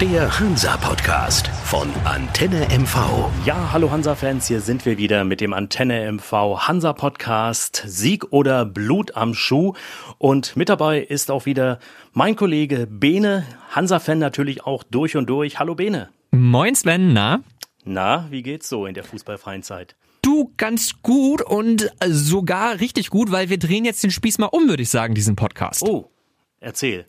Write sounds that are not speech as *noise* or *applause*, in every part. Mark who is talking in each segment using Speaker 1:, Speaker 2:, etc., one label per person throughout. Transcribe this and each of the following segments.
Speaker 1: Der Hansa-Podcast von Antenne MV.
Speaker 2: Ja, hallo Hansa-Fans, hier sind wir wieder mit dem Antenne MV Hansa-Podcast Sieg oder Blut am Schuh. Und mit dabei ist auch wieder mein Kollege Bene, Hansa-Fan natürlich auch durch und durch. Hallo Bene.
Speaker 3: Moin Sven, na?
Speaker 2: Na, wie geht's so in der fußballfreien Zeit?
Speaker 3: Du ganz gut und sogar richtig gut, weil wir drehen jetzt den Spieß mal um, würde ich sagen, diesen Podcast.
Speaker 2: Oh, erzähl.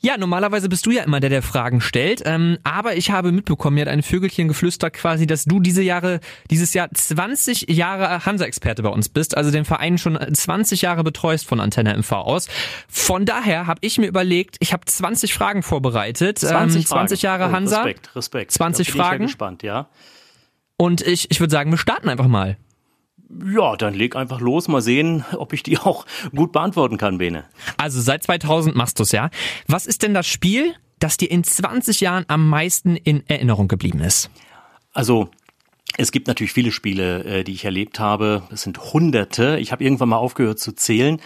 Speaker 3: Ja, normalerweise bist du ja immer der, der Fragen stellt. Ähm, aber ich habe mitbekommen, mir hat ein Vögelchen geflüstert quasi, dass du diese Jahre, dieses Jahr 20 Jahre Hansa-Experte bei uns bist, also den Verein schon 20 Jahre betreust von Antenne MV aus. Von daher habe ich mir überlegt, ich habe 20 Fragen vorbereitet.
Speaker 2: 20,
Speaker 3: ähm, 20 Jahre
Speaker 2: oh,
Speaker 3: Hansa.
Speaker 2: Respekt, Respekt.
Speaker 3: 20
Speaker 2: da bin
Speaker 3: Fragen.
Speaker 2: Ich ja gespannt, ja.
Speaker 3: Und ich, ich würde sagen, wir starten einfach mal.
Speaker 2: Ja, dann leg einfach los, mal sehen, ob ich die *laughs* auch gut beantworten kann, Bene.
Speaker 3: Also seit 2000 machst du's ja. Was ist denn das Spiel, das dir in 20 Jahren am meisten in Erinnerung geblieben ist?
Speaker 2: Also es gibt natürlich viele Spiele, äh, die ich erlebt habe. Es sind Hunderte. Ich habe irgendwann mal aufgehört zu zählen.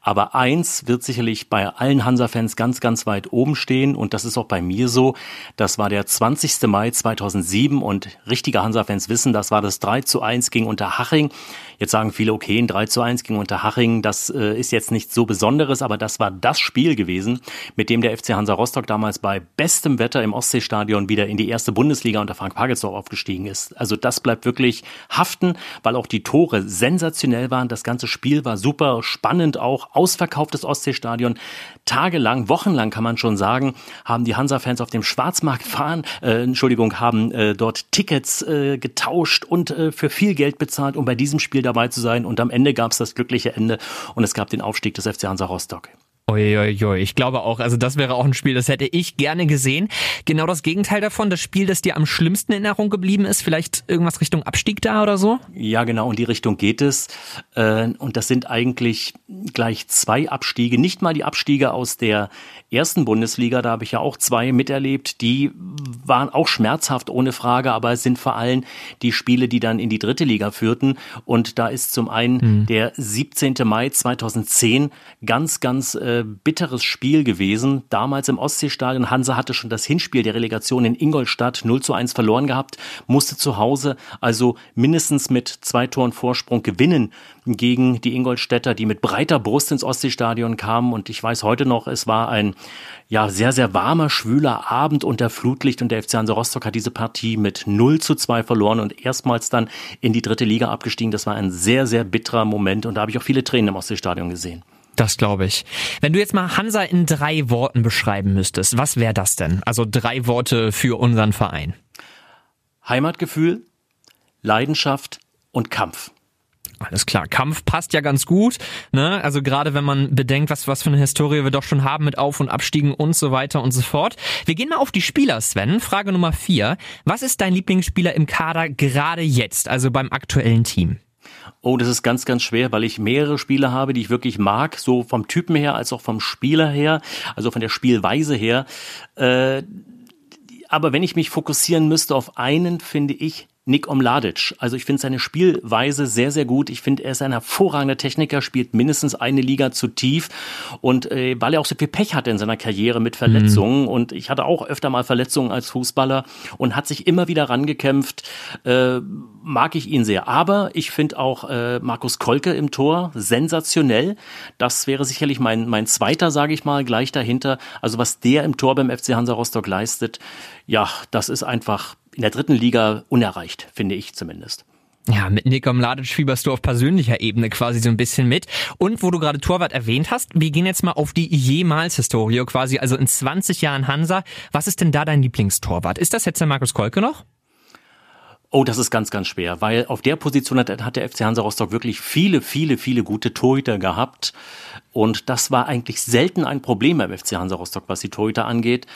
Speaker 2: Aber eins wird sicherlich bei allen Hansa-Fans ganz, ganz weit oben stehen. Und das ist auch bei mir so. Das war der 20. Mai 2007. Und richtige Hansa-Fans wissen, das war das 3 zu 1 gegen Unterhaching. Jetzt sagen viele, okay, ein 3 zu 1 gegen Unterhaching, das äh, ist jetzt nichts so Besonderes. Aber das war das Spiel gewesen, mit dem der FC Hansa Rostock damals bei bestem Wetter im Ostseestadion wieder in die erste Bundesliga unter Frank Pagelsdorf aufgestiegen ist. Also das bleibt wirklich haften, weil auch die Tore sensationell waren. Das ganze Spiel war super spannend, auch ausverkauftes Ostseestadion. Tagelang, wochenlang kann man schon sagen, haben die Hansa-Fans auf dem Schwarzmarkt fahren, äh, Entschuldigung, haben äh, dort Tickets äh, getauscht und äh, für viel Geld bezahlt, um bei diesem Spiel dabei zu sein. Und am Ende gab es das glückliche Ende und es gab den Aufstieg des FC Hansa Rostock.
Speaker 3: Uiuiui, ich glaube auch, also das wäre auch ein Spiel, das hätte ich gerne gesehen. Genau das Gegenteil davon, das Spiel, das dir am schlimmsten in Erinnerung geblieben ist, vielleicht irgendwas Richtung Abstieg da oder so?
Speaker 2: Ja, genau, in die Richtung geht es. Äh, Und das sind eigentlich gleich zwei Abstiege, nicht mal die Abstiege aus der ersten Bundesliga, da habe ich ja auch zwei miterlebt, die waren auch schmerzhaft ohne Frage, aber es sind vor allem die Spiele, die dann in die dritte Liga führten. Und da ist zum einen der 17. Mai 2010 ganz, ganz äh, bitteres Spiel gewesen. Damals im Ostseestadion. Hansa hatte schon das Hinspiel der Relegation in Ingolstadt 0 zu 1 verloren gehabt, musste zu Hause also mindestens mit zwei Toren Vorsprung gewinnen gegen die Ingolstädter, die mit breiter Brust ins Ostseestadion kamen. Und ich weiß heute noch, es war ein ja, sehr, sehr warmer, schwüler Abend unter Flutlicht und der FC Hansa Rostock hat diese Partie mit 0 zu 2 verloren und erstmals dann in die dritte Liga abgestiegen. Das war ein sehr, sehr bitterer Moment und da habe ich auch viele Tränen im Ostseestadion gesehen.
Speaker 3: Das glaube ich. Wenn du jetzt mal Hansa in drei Worten beschreiben müsstest, was wäre das denn? Also drei Worte für unseren Verein.
Speaker 2: Heimatgefühl, Leidenschaft und Kampf.
Speaker 3: Alles klar. Kampf passt ja ganz gut. Ne? Also gerade wenn man bedenkt, was, was für eine Historie wir doch schon haben mit Auf- und Abstiegen und so weiter und so fort. Wir gehen mal auf die Spieler, Sven. Frage Nummer vier. Was ist dein Lieblingsspieler im Kader gerade jetzt, also beim aktuellen Team?
Speaker 2: Oh, das ist ganz, ganz schwer, weil ich mehrere Spieler habe, die ich wirklich mag, so vom Typen her als auch vom Spieler her, also von der Spielweise her. Äh, aber wenn ich mich fokussieren müsste auf einen, finde ich Nick Omladic. Also ich finde seine Spielweise sehr, sehr gut. Ich finde, er ist ein hervorragender Techniker, spielt mindestens eine Liga zu tief. Und äh, weil er auch so viel Pech hatte in seiner Karriere mit Verletzungen mhm. und ich hatte auch öfter mal Verletzungen als Fußballer und hat sich immer wieder rangekämpft, äh, mag ich ihn sehr. Aber ich finde auch äh, Markus Kolke im Tor sensationell. Das wäre sicherlich mein, mein zweiter, sage ich mal, gleich dahinter. Also was der im Tor beim FC Hansa Rostock leistet, ja, das ist einfach in der dritten Liga unerreicht, finde ich zumindest.
Speaker 3: Ja, mit Nico Mladic fieberst du auf persönlicher Ebene quasi so ein bisschen mit. Und wo du gerade Torwart erwähnt hast, wir gehen jetzt mal auf die jemals-Historie quasi, also in 20 Jahren Hansa. Was ist denn da dein Lieblingstorwart? Ist das jetzt der Markus Kolke noch?
Speaker 2: Oh, das ist ganz, ganz schwer, weil auf der Position hat, hat der FC Hansa Rostock wirklich viele, viele, viele gute Torhüter gehabt. Und das war eigentlich selten ein Problem beim FC Hansa Rostock, was die Torhüter angeht.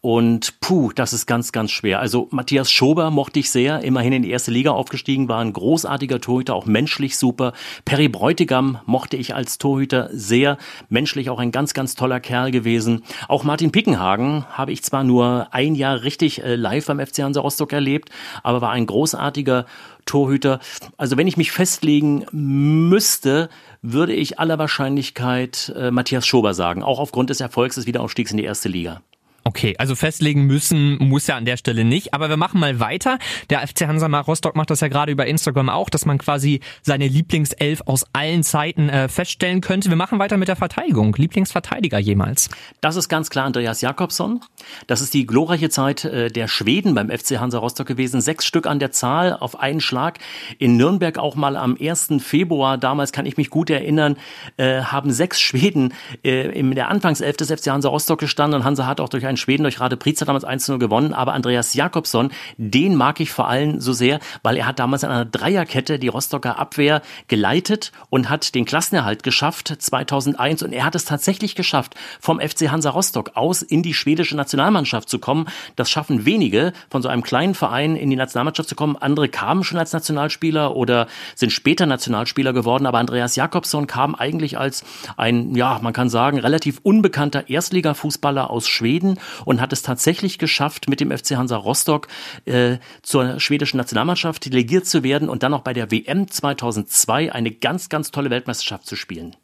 Speaker 2: Und puh, das ist ganz, ganz schwer. Also Matthias Schober mochte ich sehr, immerhin in die erste Liga aufgestiegen, war ein großartiger Torhüter, auch menschlich super. Perry Bräutigam mochte ich als Torhüter sehr, menschlich auch ein ganz, ganz toller Kerl gewesen. Auch Martin Pickenhagen habe ich zwar nur ein Jahr richtig äh, live beim FC Hansa Rostock erlebt, aber war ein großartiger Torhüter. Also wenn ich mich festlegen müsste, würde ich aller Wahrscheinlichkeit äh, Matthias Schober sagen, auch aufgrund des Erfolgs des Wiederaufstiegs in die erste Liga.
Speaker 3: Okay, also festlegen müssen muss ja an der Stelle nicht, aber wir machen mal weiter. Der FC Hansa Rostock macht das ja gerade über Instagram auch, dass man quasi seine Lieblingself aus allen Zeiten äh, feststellen könnte. Wir machen weiter mit der Verteidigung. Lieblingsverteidiger jemals?
Speaker 2: Das ist ganz klar Andreas Jakobsson. Das ist die glorreiche Zeit äh, der Schweden beim FC Hansa Rostock gewesen. Sechs Stück an der Zahl auf einen Schlag. In Nürnberg auch mal am 1. Februar, damals kann ich mich gut erinnern, äh, haben sechs Schweden äh, in der Anfangself des FC Hansa Rostock gestanden und Hansa hat auch durch ein Schweden durch Rade Priza damals 1-0 gewonnen, aber Andreas Jakobsson, den mag ich vor allem so sehr, weil er hat damals in einer Dreierkette die Rostocker Abwehr geleitet und hat den Klassenerhalt geschafft 2001 und er hat es tatsächlich geschafft, vom FC Hansa Rostock aus in die schwedische Nationalmannschaft zu kommen. Das schaffen wenige, von so einem kleinen Verein in die Nationalmannschaft zu kommen. Andere kamen schon als Nationalspieler oder sind später Nationalspieler geworden, aber Andreas Jakobsson kam eigentlich als ein, ja, man kann sagen, relativ unbekannter Erstligafußballer aus Schweden und hat es tatsächlich geschafft, mit dem FC Hansa Rostock äh, zur schwedischen Nationalmannschaft delegiert zu werden und dann auch bei der WM 2002 eine ganz, ganz tolle Weltmeisterschaft zu spielen.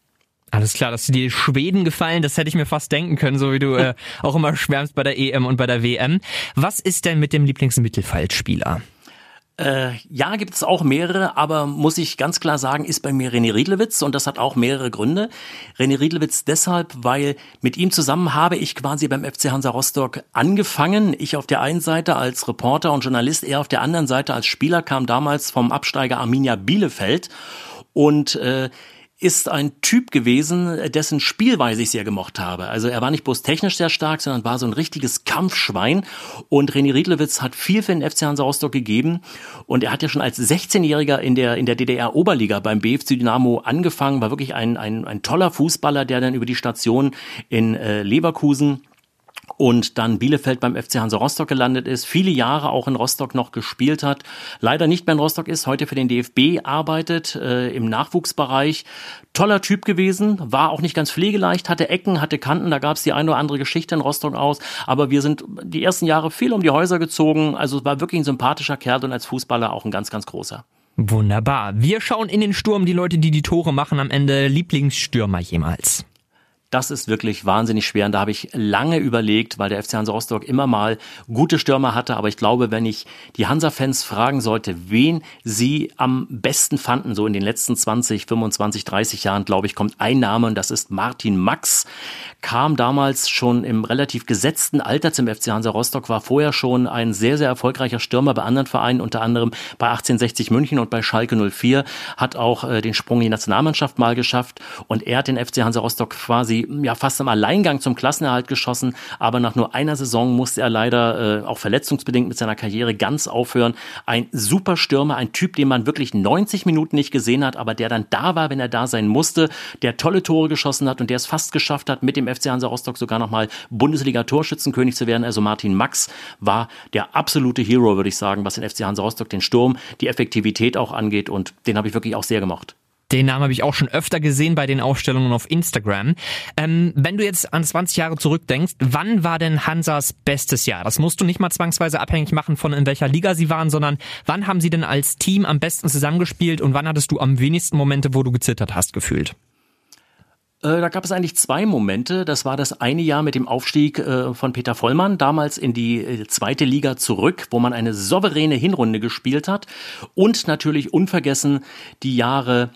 Speaker 3: Alles klar, dass dir die Schweden gefallen, das hätte ich mir fast denken können, so wie du äh, *laughs* auch immer schwärmst bei der EM und bei der WM. Was ist denn mit dem Lieblingsmittelfeldspieler?
Speaker 2: Äh, ja, gibt es auch mehrere, aber muss ich ganz klar sagen, ist bei mir René Riedlewitz und das hat auch mehrere Gründe. René Riedlewitz deshalb, weil mit ihm zusammen habe ich quasi beim FC Hansa Rostock angefangen. Ich auf der einen Seite als Reporter und Journalist, er auf der anderen Seite als Spieler kam damals vom Absteiger Arminia Bielefeld und äh, ist ein Typ gewesen, dessen Spielweise ich sehr gemocht habe. Also er war nicht bloß technisch sehr stark, sondern war so ein richtiges Kampfschwein. Und René Riedlewitz hat viel für den FC Hansa Rostock gegeben. Und er hat ja schon als 16-Jähriger in der, in der DDR-Oberliga beim BFC Dynamo angefangen, war wirklich ein, ein, ein toller Fußballer, der dann über die Station in äh, Leverkusen und dann Bielefeld beim FC Hansa Rostock gelandet ist, viele Jahre auch in Rostock noch gespielt hat, leider nicht mehr in Rostock ist, heute für den DFB arbeitet äh, im Nachwuchsbereich. Toller Typ gewesen, war auch nicht ganz pflegeleicht, hatte Ecken, hatte Kanten, da gab es die eine oder andere Geschichte in Rostock aus, aber wir sind die ersten Jahre viel um die Häuser gezogen, also war wirklich ein sympathischer Kerl und als Fußballer auch ein ganz, ganz großer.
Speaker 3: Wunderbar. Wir schauen in den Sturm, die Leute, die die Tore machen, am Ende Lieblingsstürmer jemals.
Speaker 2: Das ist wirklich wahnsinnig schwer. Und da habe ich lange überlegt, weil der FC Hansa Rostock immer mal gute Stürmer hatte, aber ich glaube, wenn ich die Hansa-Fans fragen sollte, wen sie am besten fanden, so in den letzten 20, 25, 30 Jahren, glaube ich, kommt ein Name. Und das ist Martin Max, kam damals schon im relativ gesetzten Alter zum FC Hansa Rostock, war vorher schon ein sehr, sehr erfolgreicher Stürmer bei anderen Vereinen, unter anderem bei 1860 München und bei Schalke 04, hat auch äh, den Sprung in die Nationalmannschaft mal geschafft. Und er hat den FC Hansa Rostock quasi ja fast im Alleingang zum Klassenerhalt geschossen, aber nach nur einer Saison musste er leider äh, auch verletzungsbedingt mit seiner Karriere ganz aufhören. Ein super Stürmer, ein Typ, den man wirklich 90 Minuten nicht gesehen hat, aber der dann da war, wenn er da sein musste, der tolle Tore geschossen hat und der es fast geschafft hat, mit dem FC Hansa Rostock sogar nochmal Bundesliga-Torschützenkönig zu werden. Also Martin Max war der absolute Hero, würde ich sagen, was den FC Hansa Rostock, den Sturm, die Effektivität auch angeht und den habe ich wirklich auch sehr gemocht.
Speaker 3: Den Namen habe ich auch schon öfter gesehen bei den Aufstellungen auf Instagram. Ähm, wenn du jetzt an 20 Jahre zurückdenkst, wann war denn Hansas bestes Jahr? Das musst du nicht mal zwangsweise abhängig machen von in welcher Liga sie waren, sondern wann haben sie denn als Team am besten zusammengespielt und wann hattest du am wenigsten Momente, wo du gezittert hast, gefühlt?
Speaker 2: Äh, da gab es eigentlich zwei Momente. Das war das eine Jahr mit dem Aufstieg äh, von Peter Vollmann, damals in die äh, zweite Liga zurück, wo man eine souveräne Hinrunde gespielt hat. Und natürlich unvergessen die Jahre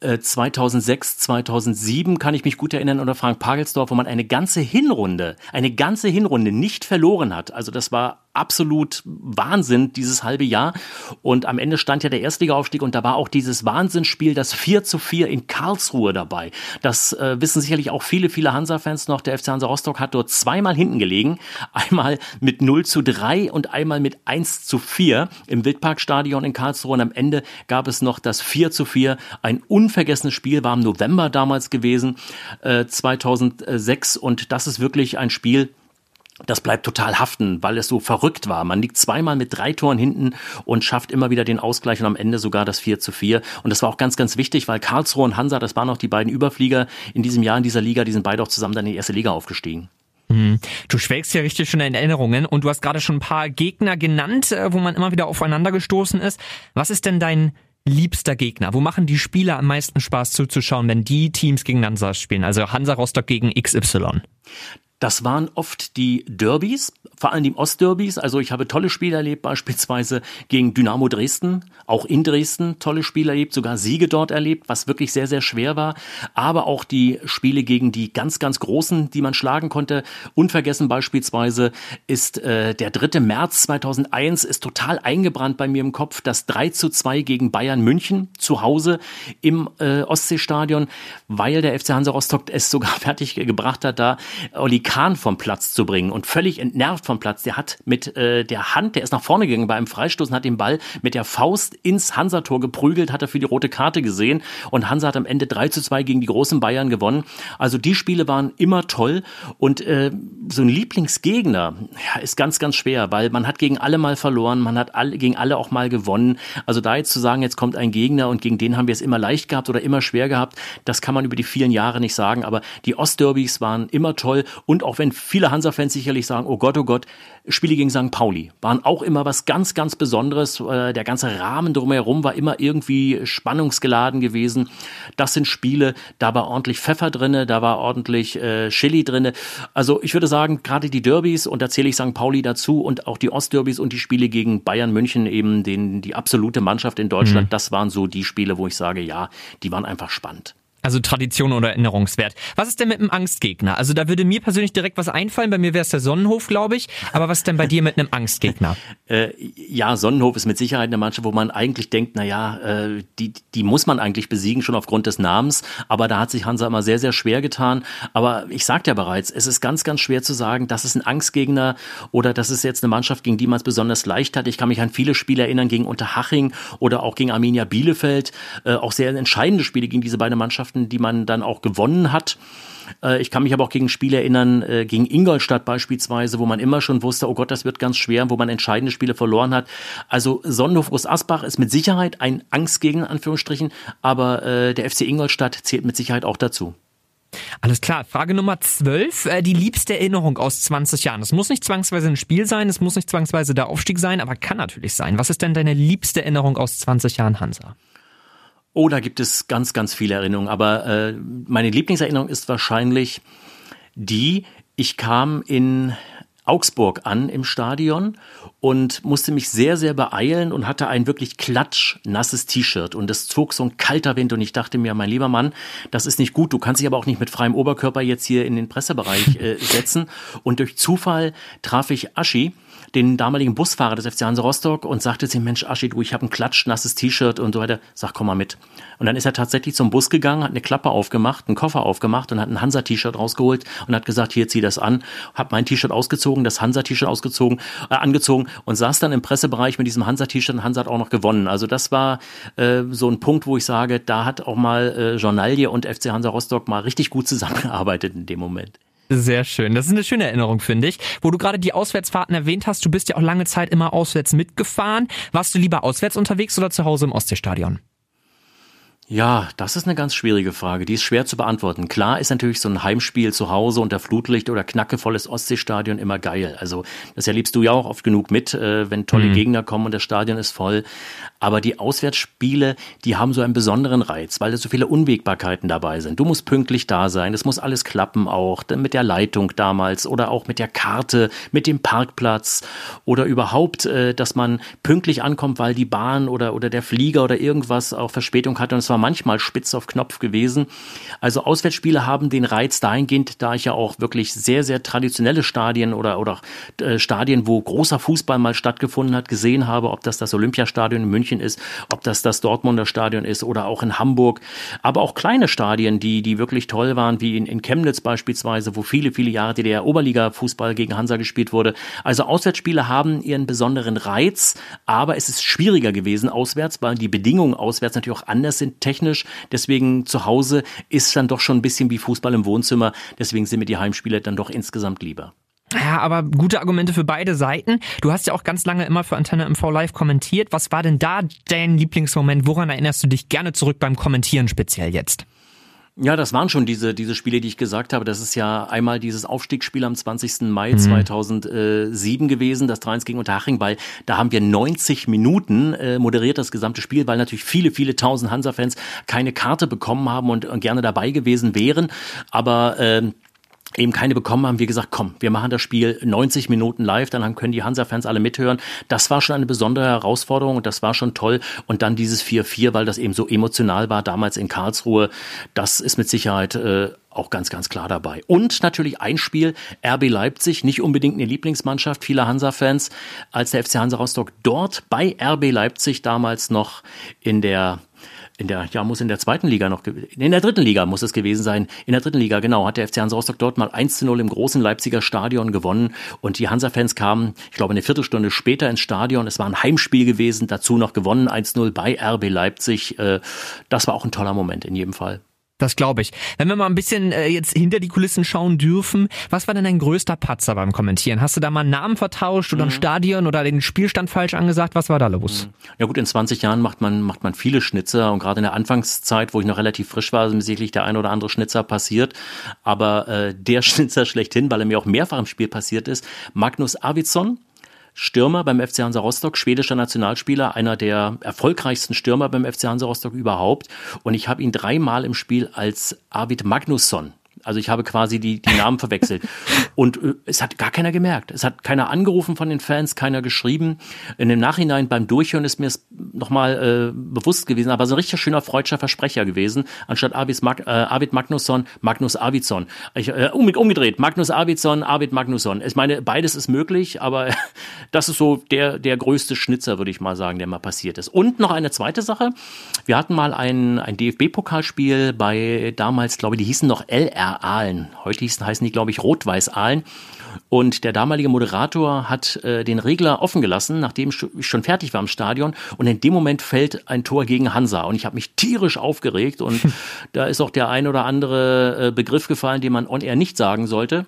Speaker 2: 2006, 2007 kann ich mich gut erinnern unter Frank Pagelsdorf, wo man eine ganze Hinrunde, eine ganze Hinrunde nicht verloren hat. Also das war absolut Wahnsinn, dieses halbe Jahr. Und am Ende stand ja der Erstligaaufstieg und da war auch dieses Wahnsinnsspiel, das 4 zu 4 in Karlsruhe dabei. Das äh, wissen sicherlich auch viele, viele Hansa-Fans noch. Der FC Hansa Rostock hat dort zweimal hinten gelegen. Einmal mit 0 zu 3 und einmal mit 1 zu 4 im Wildparkstadion in Karlsruhe. Und am Ende gab es noch das 4 zu 4. Ein unvergessenes Spiel war im November damals gewesen, äh, 2006. Und das ist wirklich ein Spiel, das bleibt total haften, weil es so verrückt war. Man liegt zweimal mit drei Toren hinten und schafft immer wieder den Ausgleich und am Ende sogar das 4 zu 4. Und das war auch ganz, ganz wichtig, weil Karlsruhe und Hansa, das waren auch die beiden Überflieger in diesem Jahr in dieser Liga, die sind beide auch zusammen dann in die erste Liga aufgestiegen.
Speaker 3: Mhm. Du schwelgst ja richtig schon in Erinnerungen und du hast gerade schon ein paar Gegner genannt, äh, wo man immer wieder aufeinander gestoßen ist. Was ist denn dein liebster Gegner? Wo machen die Spieler am meisten Spaß zuzuschauen, wenn die Teams gegeneinander spielen? Also Hansa Rostock gegen XY.
Speaker 2: Das waren oft die Derbys, vor allem die Ostderbys. Also ich habe tolle Spiele erlebt, beispielsweise gegen Dynamo Dresden, auch in Dresden tolle Spiele erlebt, sogar Siege dort erlebt, was wirklich sehr, sehr schwer war. Aber auch die Spiele gegen die ganz, ganz Großen, die man schlagen konnte. Unvergessen beispielsweise ist äh, der 3. März 2001 ist total eingebrannt bei mir im Kopf. Das 3 zu 2 gegen Bayern München zu Hause im äh, Ostseestadion, weil der FC Hansa Rostock es sogar *laughs* fertig gebracht hat, da Oli Kahn vom Platz zu bringen und völlig entnervt vom Platz. Der hat mit äh, der Hand, der ist nach vorne gegangen bei einem Freistoß und hat den Ball mit der Faust ins Hansa-Tor geprügelt, hat er für die rote Karte gesehen und Hansa hat am Ende 3 zu 2 gegen die großen Bayern gewonnen. Also die Spiele waren immer toll und äh, so ein Lieblingsgegner ja, ist ganz, ganz schwer, weil man hat gegen alle mal verloren, man hat alle, gegen alle auch mal gewonnen. Also da jetzt zu sagen, jetzt kommt ein Gegner und gegen den haben wir es immer leicht gehabt oder immer schwer gehabt, das kann man über die vielen Jahre nicht sagen, aber die Ostderbys waren immer toll und auch wenn viele Hansa-Fans sicherlich sagen, oh Gott, oh Gott, Spiele gegen St. Pauli waren auch immer was ganz, ganz Besonderes. Äh, der ganze Rahmen drumherum war immer irgendwie spannungsgeladen gewesen. Das sind Spiele, da war ordentlich Pfeffer drinne, da war ordentlich äh, Chili drinne. Also ich würde sagen, gerade die Derbys, und da zähle ich St. Pauli dazu, und auch die Ostderbys und die Spiele gegen Bayern München, eben den, die absolute Mannschaft in Deutschland, mhm. das waren so die Spiele, wo ich sage, ja, die waren einfach spannend.
Speaker 3: Also Tradition oder Erinnerungswert. Was ist denn mit einem Angstgegner? Also da würde mir persönlich direkt was einfallen. Bei mir wäre es der Sonnenhof, glaube ich. Aber was ist denn bei dir mit einem Angstgegner? *laughs*
Speaker 2: äh, ja, Sonnenhof ist mit Sicherheit eine Mannschaft, wo man eigentlich denkt, na ja, äh, die, die muss man eigentlich besiegen, schon aufgrund des Namens. Aber da hat sich Hansa immer sehr, sehr schwer getan. Aber ich sagte ja bereits, es ist ganz, ganz schwer zu sagen, das ist ein Angstgegner oder das ist jetzt eine Mannschaft, gegen die man es besonders leicht hat. Ich kann mich an viele Spiele erinnern, gegen Unterhaching oder auch gegen Arminia Bielefeld. Äh, auch sehr entscheidende Spiele gegen diese beiden Mannschaften Mannschaften, die man dann auch gewonnen hat. Äh, ich kann mich aber auch gegen Spiele erinnern, äh, gegen Ingolstadt beispielsweise, wo man immer schon wusste, oh Gott, das wird ganz schwer, wo man entscheidende Spiele verloren hat. Also Sonnenhof Asbach ist mit Sicherheit ein Angstgegner, Anführungsstrichen, aber äh, der FC Ingolstadt zählt mit Sicherheit auch dazu.
Speaker 3: Alles klar. Frage Nummer 12. Die liebste Erinnerung aus 20 Jahren. Es muss nicht zwangsweise ein Spiel sein, es muss nicht zwangsweise der Aufstieg sein, aber kann natürlich sein. Was ist denn deine liebste Erinnerung aus 20 Jahren, Hansa?
Speaker 2: Oh, da gibt es ganz, ganz viele Erinnerungen. Aber äh, meine Lieblingserinnerung ist wahrscheinlich die, ich kam in Augsburg an im Stadion und musste mich sehr, sehr beeilen und hatte ein wirklich klatschnasses T-Shirt. Und es zog so ein kalter Wind und ich dachte mir, mein lieber Mann, das ist nicht gut, du kannst dich aber auch nicht mit freiem Oberkörper jetzt hier in den Pressebereich äh, setzen. Und durch Zufall traf ich Aschi, den damaligen Busfahrer des FC Hansa Rostock und sagte zu ihm, Mensch, Aschi, du, ich habe ein klatschnasses T-Shirt und so weiter. Sag, komm mal mit. Und dann ist er tatsächlich zum Bus gegangen, hat eine Klappe aufgemacht, einen Koffer aufgemacht und hat ein Hansa-T-Shirt rausgeholt und hat gesagt, hier, zieh das an. Hab mein T-Shirt ausgezogen, das Hansa-T-Shirt ausgezogen, äh, angezogen und saß dann im Pressebereich mit diesem Hansa-T-Shirt und Hansa hat auch noch gewonnen. Also das war äh, so ein Punkt, wo ich sage, da hat auch mal äh, Journalie und FC Hansa Rostock mal richtig gut zusammengearbeitet in dem Moment.
Speaker 3: Sehr schön. Das ist eine schöne Erinnerung, finde ich. Wo du gerade die Auswärtsfahrten erwähnt hast, du bist ja auch lange Zeit immer auswärts mitgefahren. Warst du lieber auswärts unterwegs oder zu Hause im Ostseestadion?
Speaker 2: Ja, das ist eine ganz schwierige Frage. Die ist schwer zu beantworten. Klar ist natürlich so ein Heimspiel zu Hause unter Flutlicht oder knackevolles Ostseestadion immer geil. Also das erlebst du ja auch oft genug mit, äh, wenn tolle mhm. Gegner kommen und das Stadion ist voll. Aber die Auswärtsspiele, die haben so einen besonderen Reiz, weil da so viele Unwägbarkeiten dabei sind. Du musst pünktlich da sein, es muss alles klappen auch, mit der Leitung damals oder auch mit der Karte, mit dem Parkplatz oder überhaupt, äh, dass man pünktlich ankommt, weil die Bahn oder, oder der Flieger oder irgendwas auch Verspätung hatte und es war manchmal spitz auf Knopf gewesen. Also Auswärtsspiele haben den Reiz dahingehend, da ich ja auch wirklich sehr, sehr traditionelle Stadien oder, oder äh, Stadien, wo großer Fußball mal stattgefunden hat, gesehen habe, ob das das Olympiastadion in München ist, ob das das Dortmunder Stadion ist oder auch in Hamburg, aber auch kleine Stadien, die, die wirklich toll waren, wie in, in Chemnitz beispielsweise, wo viele, viele Jahre DDR Oberliga-Fußball gegen Hansa gespielt wurde. Also Auswärtsspiele haben ihren besonderen Reiz, aber es ist schwieriger gewesen auswärts, weil die Bedingungen auswärts natürlich auch anders sind technisch. Deswegen zu Hause ist dann doch schon ein bisschen wie Fußball im Wohnzimmer. Deswegen sind mir die Heimspiele dann doch insgesamt lieber.
Speaker 3: Ja, aber gute Argumente für beide Seiten. Du hast ja auch ganz lange immer für Antenne MV Live kommentiert. Was war denn da dein Lieblingsmoment? Woran erinnerst du dich gerne zurück beim Kommentieren speziell jetzt?
Speaker 2: Ja, das waren schon diese, diese Spiele, die ich gesagt habe. Das ist ja einmal dieses Aufstiegsspiel am 20. Mai mhm. 2007 gewesen, das 3-1 gegen Unterhaching, weil da haben wir 90 Minuten äh, moderiert das gesamte Spiel, weil natürlich viele, viele tausend Hansa-Fans keine Karte bekommen haben und, und gerne dabei gewesen wären. Aber äh, eben keine bekommen haben, wir gesagt, komm, wir machen das Spiel 90 Minuten live, dann können die Hansa-Fans alle mithören. Das war schon eine besondere Herausforderung und das war schon toll. Und dann dieses 4-4, weil das eben so emotional war, damals in Karlsruhe, das ist mit Sicherheit äh, auch ganz, ganz klar dabei. Und natürlich ein Spiel, RB Leipzig, nicht unbedingt eine Lieblingsmannschaft vieler Hansa-Fans, als der FC Hansa Rostock dort bei RB Leipzig damals noch in der in der, ja, muss in der zweiten Liga noch, in der dritten Liga muss es gewesen sein. In der dritten Liga, genau, hat der FC Hansa Rostock dort mal 1 zu 0 im großen Leipziger Stadion gewonnen. Und die Hansa-Fans kamen, ich glaube, eine Viertelstunde später ins Stadion. Es war ein Heimspiel gewesen, dazu noch gewonnen, 1 0 bei RB Leipzig. Äh, das war auch ein toller Moment in jedem Fall.
Speaker 3: Das glaube ich. Wenn wir mal ein bisschen äh, jetzt hinter die Kulissen schauen dürfen, was war denn dein größter Patzer beim Kommentieren? Hast du da mal einen Namen vertauscht oder mhm. ein Stadion oder den Spielstand falsch angesagt? Was war da los? Mhm.
Speaker 2: Ja gut, in 20 Jahren macht man, macht man viele Schnitzer und gerade in der Anfangszeit, wo ich noch relativ frisch war, ist mir sicherlich der ein oder andere Schnitzer passiert. Aber äh, der *laughs* Schnitzer schlechthin, weil er mir auch mehrfach im Spiel passiert ist, Magnus Arvidsson, Stürmer beim FC Hansa Rostock, schwedischer Nationalspieler, einer der erfolgreichsten Stürmer beim FC Hansa Rostock überhaupt. Und ich habe ihn dreimal im Spiel als Arvid Magnusson also ich habe quasi die, die Namen verwechselt. Und äh, es hat gar keiner gemerkt. Es hat keiner angerufen von den Fans, keiner geschrieben. In dem Nachhinein beim Durchhören ist mir es nochmal äh, bewusst gewesen, aber so ein richtig schöner freudscher Versprecher gewesen. Anstatt Arvid, Mag äh, Arvid Magnusson, Magnus Arvidsson. Ich, äh, umgedreht, Magnus Arvidsson, Arvid Magnusson. Ich meine, beides ist möglich, aber *laughs* das ist so der, der größte Schnitzer, würde ich mal sagen, der mal passiert ist. Und noch eine zweite Sache. Wir hatten mal ein, ein DFB-Pokalspiel bei damals, glaube ich, die hießen noch LR Aalen. Heute heißen die, glaube ich, Rot-Weiß Aalen. Und der damalige Moderator hat äh, den Regler offen gelassen, nachdem ich schon fertig war im Stadion. Und in dem Moment fällt ein Tor gegen Hansa. Und ich habe mich tierisch aufgeregt. Und *laughs* da ist auch der ein oder andere äh, Begriff gefallen, den man on air nicht sagen sollte.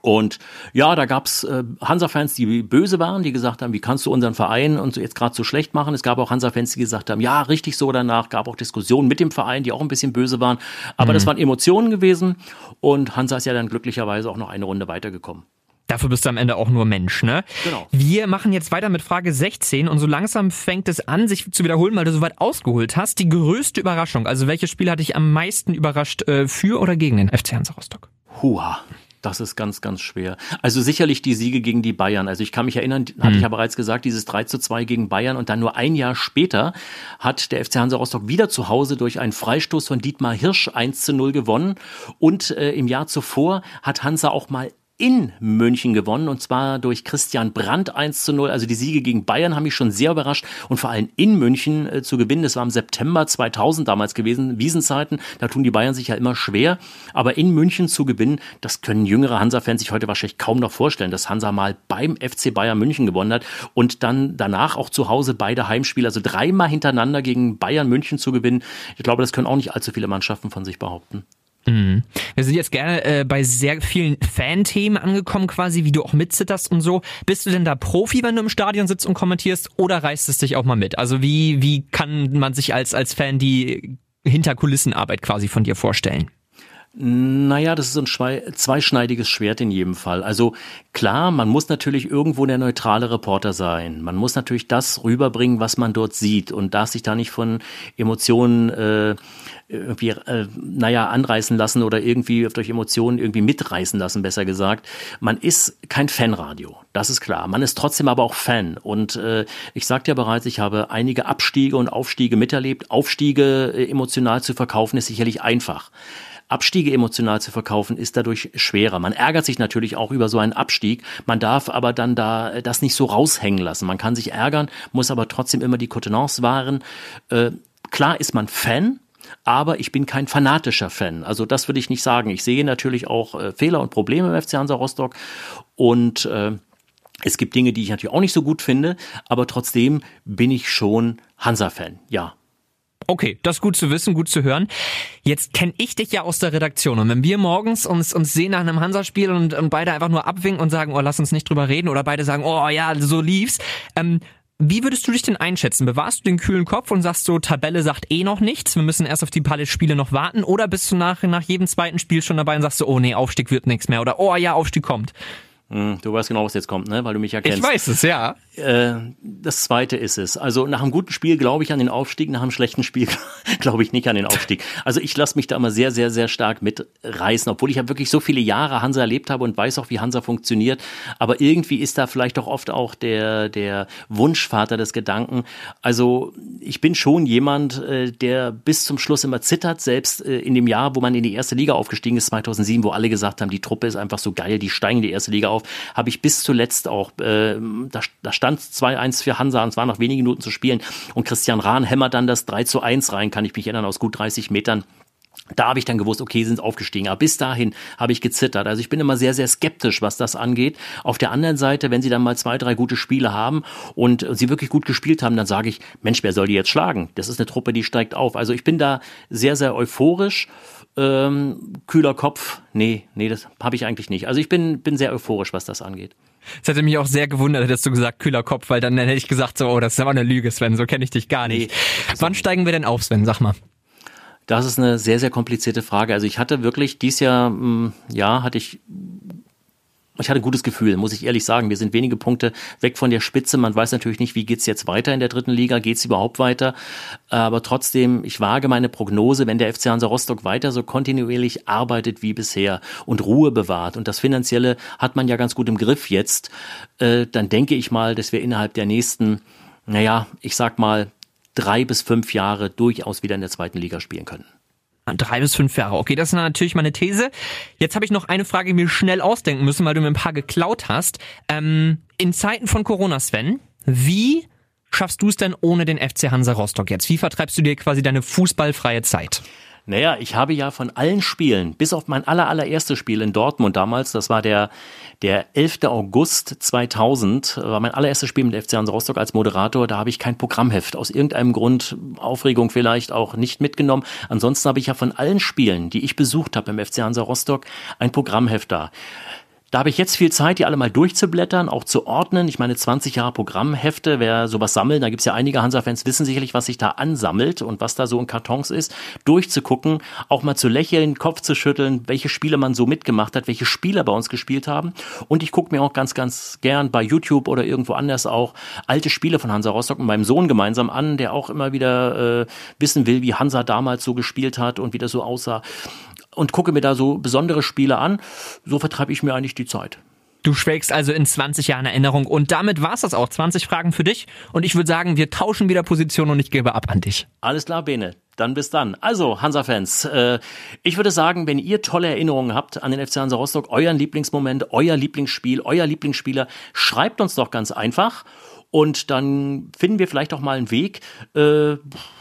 Speaker 2: Und ja, da gab's äh, Hansa-Fans, die böse waren, die gesagt haben, wie kannst du unseren Verein und so jetzt gerade so schlecht machen. Es gab auch Hansa-Fans, die gesagt haben, ja, richtig so danach. Gab auch Diskussionen mit dem Verein, die auch ein bisschen böse waren. Aber mhm. das waren Emotionen gewesen. Und Hansa ist ja dann glücklicherweise auch noch eine Runde weitergekommen.
Speaker 3: Dafür bist du am Ende auch nur Mensch, ne? Genau. Wir machen jetzt weiter mit Frage 16 und so langsam fängt es an, sich zu wiederholen, weil du so weit ausgeholt hast. Die größte Überraschung, also welches Spiel hat dich am meisten überrascht, äh, für oder gegen den FC Hansa Rostock?
Speaker 2: Hua. Das ist ganz, ganz schwer. Also sicherlich die Siege gegen die Bayern. Also ich kann mich erinnern, mhm. hatte ich ja bereits gesagt, dieses 3 zu 2 gegen Bayern und dann nur ein Jahr später hat der FC Hansa Rostock wieder zu Hause durch einen Freistoß von Dietmar Hirsch 1 zu 0 gewonnen. Und äh, im Jahr zuvor hat Hansa auch mal in München gewonnen und zwar durch Christian Brandt 1 zu 0. Also die Siege gegen Bayern haben mich schon sehr überrascht und vor allem in München äh, zu gewinnen. Das war im September 2000 damals gewesen, Wiesenzeiten. Da tun die Bayern sich ja immer schwer. Aber in München zu gewinnen, das können jüngere Hansa-Fans sich heute wahrscheinlich kaum noch vorstellen, dass Hansa mal beim FC Bayern München gewonnen hat und dann danach auch zu Hause beide Heimspiele, also dreimal hintereinander gegen Bayern München zu gewinnen. Ich glaube, das können auch nicht allzu viele Mannschaften von sich behaupten.
Speaker 3: Mhm. Wir sind jetzt gerne äh, bei sehr vielen Fan-Themen angekommen, quasi, wie du auch mitzitterst und so. Bist du denn da Profi, wenn du im Stadion sitzt und kommentierst, oder reißt es dich auch mal mit? Also wie, wie kann man sich als, als Fan die Hinterkulissenarbeit quasi von dir vorstellen?
Speaker 2: Naja, das ist ein zweischneidiges Schwert in jedem Fall. Also klar, man muss natürlich irgendwo der neutrale Reporter sein. Man muss natürlich das rüberbringen, was man dort sieht und darf sich da nicht von Emotionen äh, irgendwie, äh, naja, anreißen lassen oder irgendwie durch Emotionen irgendwie mitreißen lassen, besser gesagt. Man ist kein Fanradio, das ist klar. Man ist trotzdem aber auch Fan. Und äh, ich sagte ja bereits, ich habe einige Abstiege und Aufstiege miterlebt. Aufstiege äh, emotional zu verkaufen ist sicherlich einfach. Abstiege emotional zu verkaufen, ist dadurch schwerer. Man ärgert sich natürlich auch über so einen Abstieg. Man darf aber dann da äh, das nicht so raushängen lassen. Man kann sich ärgern, muss aber trotzdem immer die Contenance wahren. Äh, klar ist man Fan, aber ich bin kein fanatischer Fan. Also das würde ich nicht sagen. Ich sehe natürlich auch äh, Fehler und Probleme im FC Hansa Rostock und äh, es gibt Dinge, die ich natürlich auch nicht so gut finde, aber trotzdem bin ich schon Hansa-Fan, ja.
Speaker 3: Okay, das ist gut zu wissen, gut zu hören. Jetzt kenne ich dich ja aus der Redaktion und wenn wir morgens uns, uns sehen nach einem Hansa-Spiel und, und beide einfach nur abwinken und sagen, oh, lass uns nicht drüber reden oder beide sagen, oh ja, so lief's, ähm, wie würdest du dich denn einschätzen? Bewahrst du den kühlen Kopf und sagst so, Tabelle sagt eh noch nichts, wir müssen erst auf die paar Spiele noch warten? Oder bist du nach, nach jedem zweiten Spiel schon dabei und sagst so, oh nee, Aufstieg wird nichts mehr oder oh ja, Aufstieg kommt?
Speaker 2: Hm, du weißt genau, was jetzt kommt, ne? Weil du mich ja kennst.
Speaker 3: Ich weiß es, ja.
Speaker 2: Äh, das zweite ist es. Also nach einem guten Spiel glaube ich an den Aufstieg, nach einem schlechten Spiel *laughs* glaube ich nicht an den Aufstieg. Also ich lasse mich da immer sehr, sehr, sehr stark mitreißen, obwohl ich ja wirklich so viele Jahre Hansa erlebt habe und weiß auch, wie Hansa funktioniert. Aber irgendwie ist da vielleicht doch oft auch der, der Wunschvater des Gedanken. Also ich bin schon jemand, äh, der bis zum Schluss immer zittert, selbst äh, in dem Jahr, wo man in die erste Liga aufgestiegen ist, 2007, wo alle gesagt haben, die Truppe ist einfach so geil, die steigen in die erste Liga auf, habe ich bis zuletzt auch, äh, da, da stand 2-1 für Hansa und es waren noch wenige Minuten zu spielen und Christian Rahn hämmert dann das 3 zu 1 rein, kann ich mich erinnern, aus gut 30 Metern. Da habe ich dann gewusst, okay, sind aufgestiegen. Aber bis dahin habe ich gezittert. Also ich bin immer sehr, sehr skeptisch, was das angeht. Auf der anderen Seite, wenn sie dann mal zwei, drei gute Spiele haben und sie wirklich gut gespielt haben, dann sage ich, Mensch, wer soll die jetzt schlagen? Das ist eine Truppe, die steigt auf. Also ich bin da sehr, sehr euphorisch. Ähm, kühler Kopf, nee, nee, das habe ich eigentlich nicht. Also ich bin, bin sehr euphorisch, was das angeht.
Speaker 3: Es hätte mich auch sehr gewundert, hättest du gesagt kühler Kopf, weil dann hätte ich gesagt so, oh, das ist aber eine Lüge, Sven, so kenne ich dich gar nicht. Nee, Wann steigen wir denn auf, Sven? Sag mal.
Speaker 2: Das ist eine sehr, sehr komplizierte Frage. Also ich hatte wirklich dies Jahr, hm, ja, hatte ich ich hatte ein gutes Gefühl, muss ich ehrlich sagen. Wir sind wenige Punkte weg von der Spitze. Man weiß natürlich nicht, wie geht's jetzt weiter in der dritten Liga, geht's überhaupt weiter. Aber trotzdem, ich wage meine Prognose, wenn der FC Hansa Rostock weiter so kontinuierlich arbeitet wie bisher und Ruhe bewahrt und das Finanzielle hat man ja ganz gut im Griff jetzt, äh, dann denke ich mal, dass wir innerhalb der nächsten, naja, ich sag mal, drei bis fünf Jahre durchaus wieder in der zweiten Liga spielen können.
Speaker 3: Drei bis fünf Jahre. Okay, das ist natürlich meine These. Jetzt habe ich noch eine Frage, die mir schnell ausdenken müssen, weil du mir ein paar geklaut hast. Ähm, in Zeiten von Corona, Sven, wie schaffst du es denn ohne den FC Hansa Rostock jetzt? Wie vertreibst du dir quasi deine fußballfreie Zeit?
Speaker 2: Naja, ich habe ja von allen Spielen, bis auf mein aller, allererstes Spiel in Dortmund damals, das war der, der 11. August 2000, war mein allererstes Spiel mit FC Hansa Rostock als Moderator, da habe ich kein Programmheft, aus irgendeinem Grund, Aufregung vielleicht auch nicht mitgenommen. Ansonsten habe ich ja von allen Spielen, die ich besucht habe im FC Hansa Rostock, ein Programmheft da. Da habe ich jetzt viel Zeit, die alle mal durchzublättern, auch zu ordnen. Ich meine, 20 Jahre Programmhefte, wer sowas sammelt, da gibt's ja einige Hansa-Fans, wissen sicherlich, was sich da ansammelt und was da so in Kartons ist, durchzugucken, auch mal zu lächeln, Kopf zu schütteln, welche Spiele man so mitgemacht hat, welche Spieler bei uns gespielt haben. Und ich gucke mir auch ganz, ganz gern bei YouTube oder irgendwo anders auch alte Spiele von Hansa Rostock mit meinem Sohn gemeinsam an, der auch immer wieder äh, wissen will, wie Hansa damals so gespielt hat und wie das so aussah und gucke mir da so besondere Spiele an. So vertreibe ich mir eigentlich die Zeit.
Speaker 3: Du schwelgst also in 20 Jahren Erinnerung und damit war's das auch. 20 Fragen für dich und ich würde sagen, wir tauschen wieder Position und ich gebe ab an dich.
Speaker 2: Alles klar, Bene. Dann bis dann. Also, Hansa-Fans, äh, ich würde sagen, wenn ihr tolle Erinnerungen habt an den FC Hansa Rostock, euren Lieblingsmoment, euer Lieblingsspiel, euer Lieblingsspieler, schreibt uns doch ganz einfach und dann finden wir vielleicht auch mal einen Weg, äh,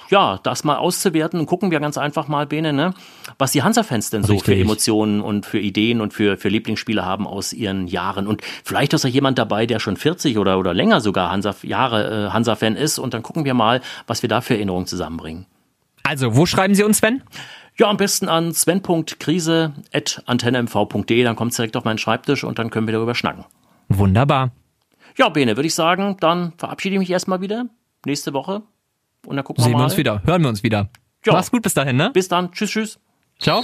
Speaker 2: ja, das mal auszuwerten und gucken wir ganz einfach mal, Bene, ne, was die Hansa-Fans denn so Richtig. für Emotionen und für Ideen und für, für Lieblingsspiele haben aus ihren Jahren. Und vielleicht ist da jemand dabei, der schon 40 oder, oder länger sogar Hansa, Jahre äh, Hansa-Fan ist. Und dann gucken wir mal, was wir da für Erinnerungen zusammenbringen.
Speaker 3: Also, wo schreiben Sie uns, Sven?
Speaker 2: Ja, am besten an sven.krise.antennemv.de, dann kommt es direkt auf meinen Schreibtisch und dann können wir darüber schnacken.
Speaker 3: Wunderbar.
Speaker 2: Ja, Bene, würde ich sagen, dann verabschiede ich mich erstmal wieder. Nächste Woche und dann gucken
Speaker 3: Sehen
Speaker 2: wir mal.
Speaker 3: wir uns wieder, hören wir uns wieder. Ja. Mach's gut bis dahin, ne?
Speaker 2: Bis dann. Tschüss, tschüss.
Speaker 3: Ciao.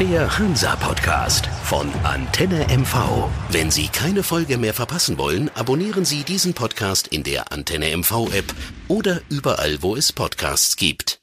Speaker 1: Der Hansa-Podcast von Antenne MV. Wenn Sie keine Folge mehr verpassen wollen, abonnieren Sie diesen Podcast in der Antenne MV-App oder überall, wo es Podcasts gibt.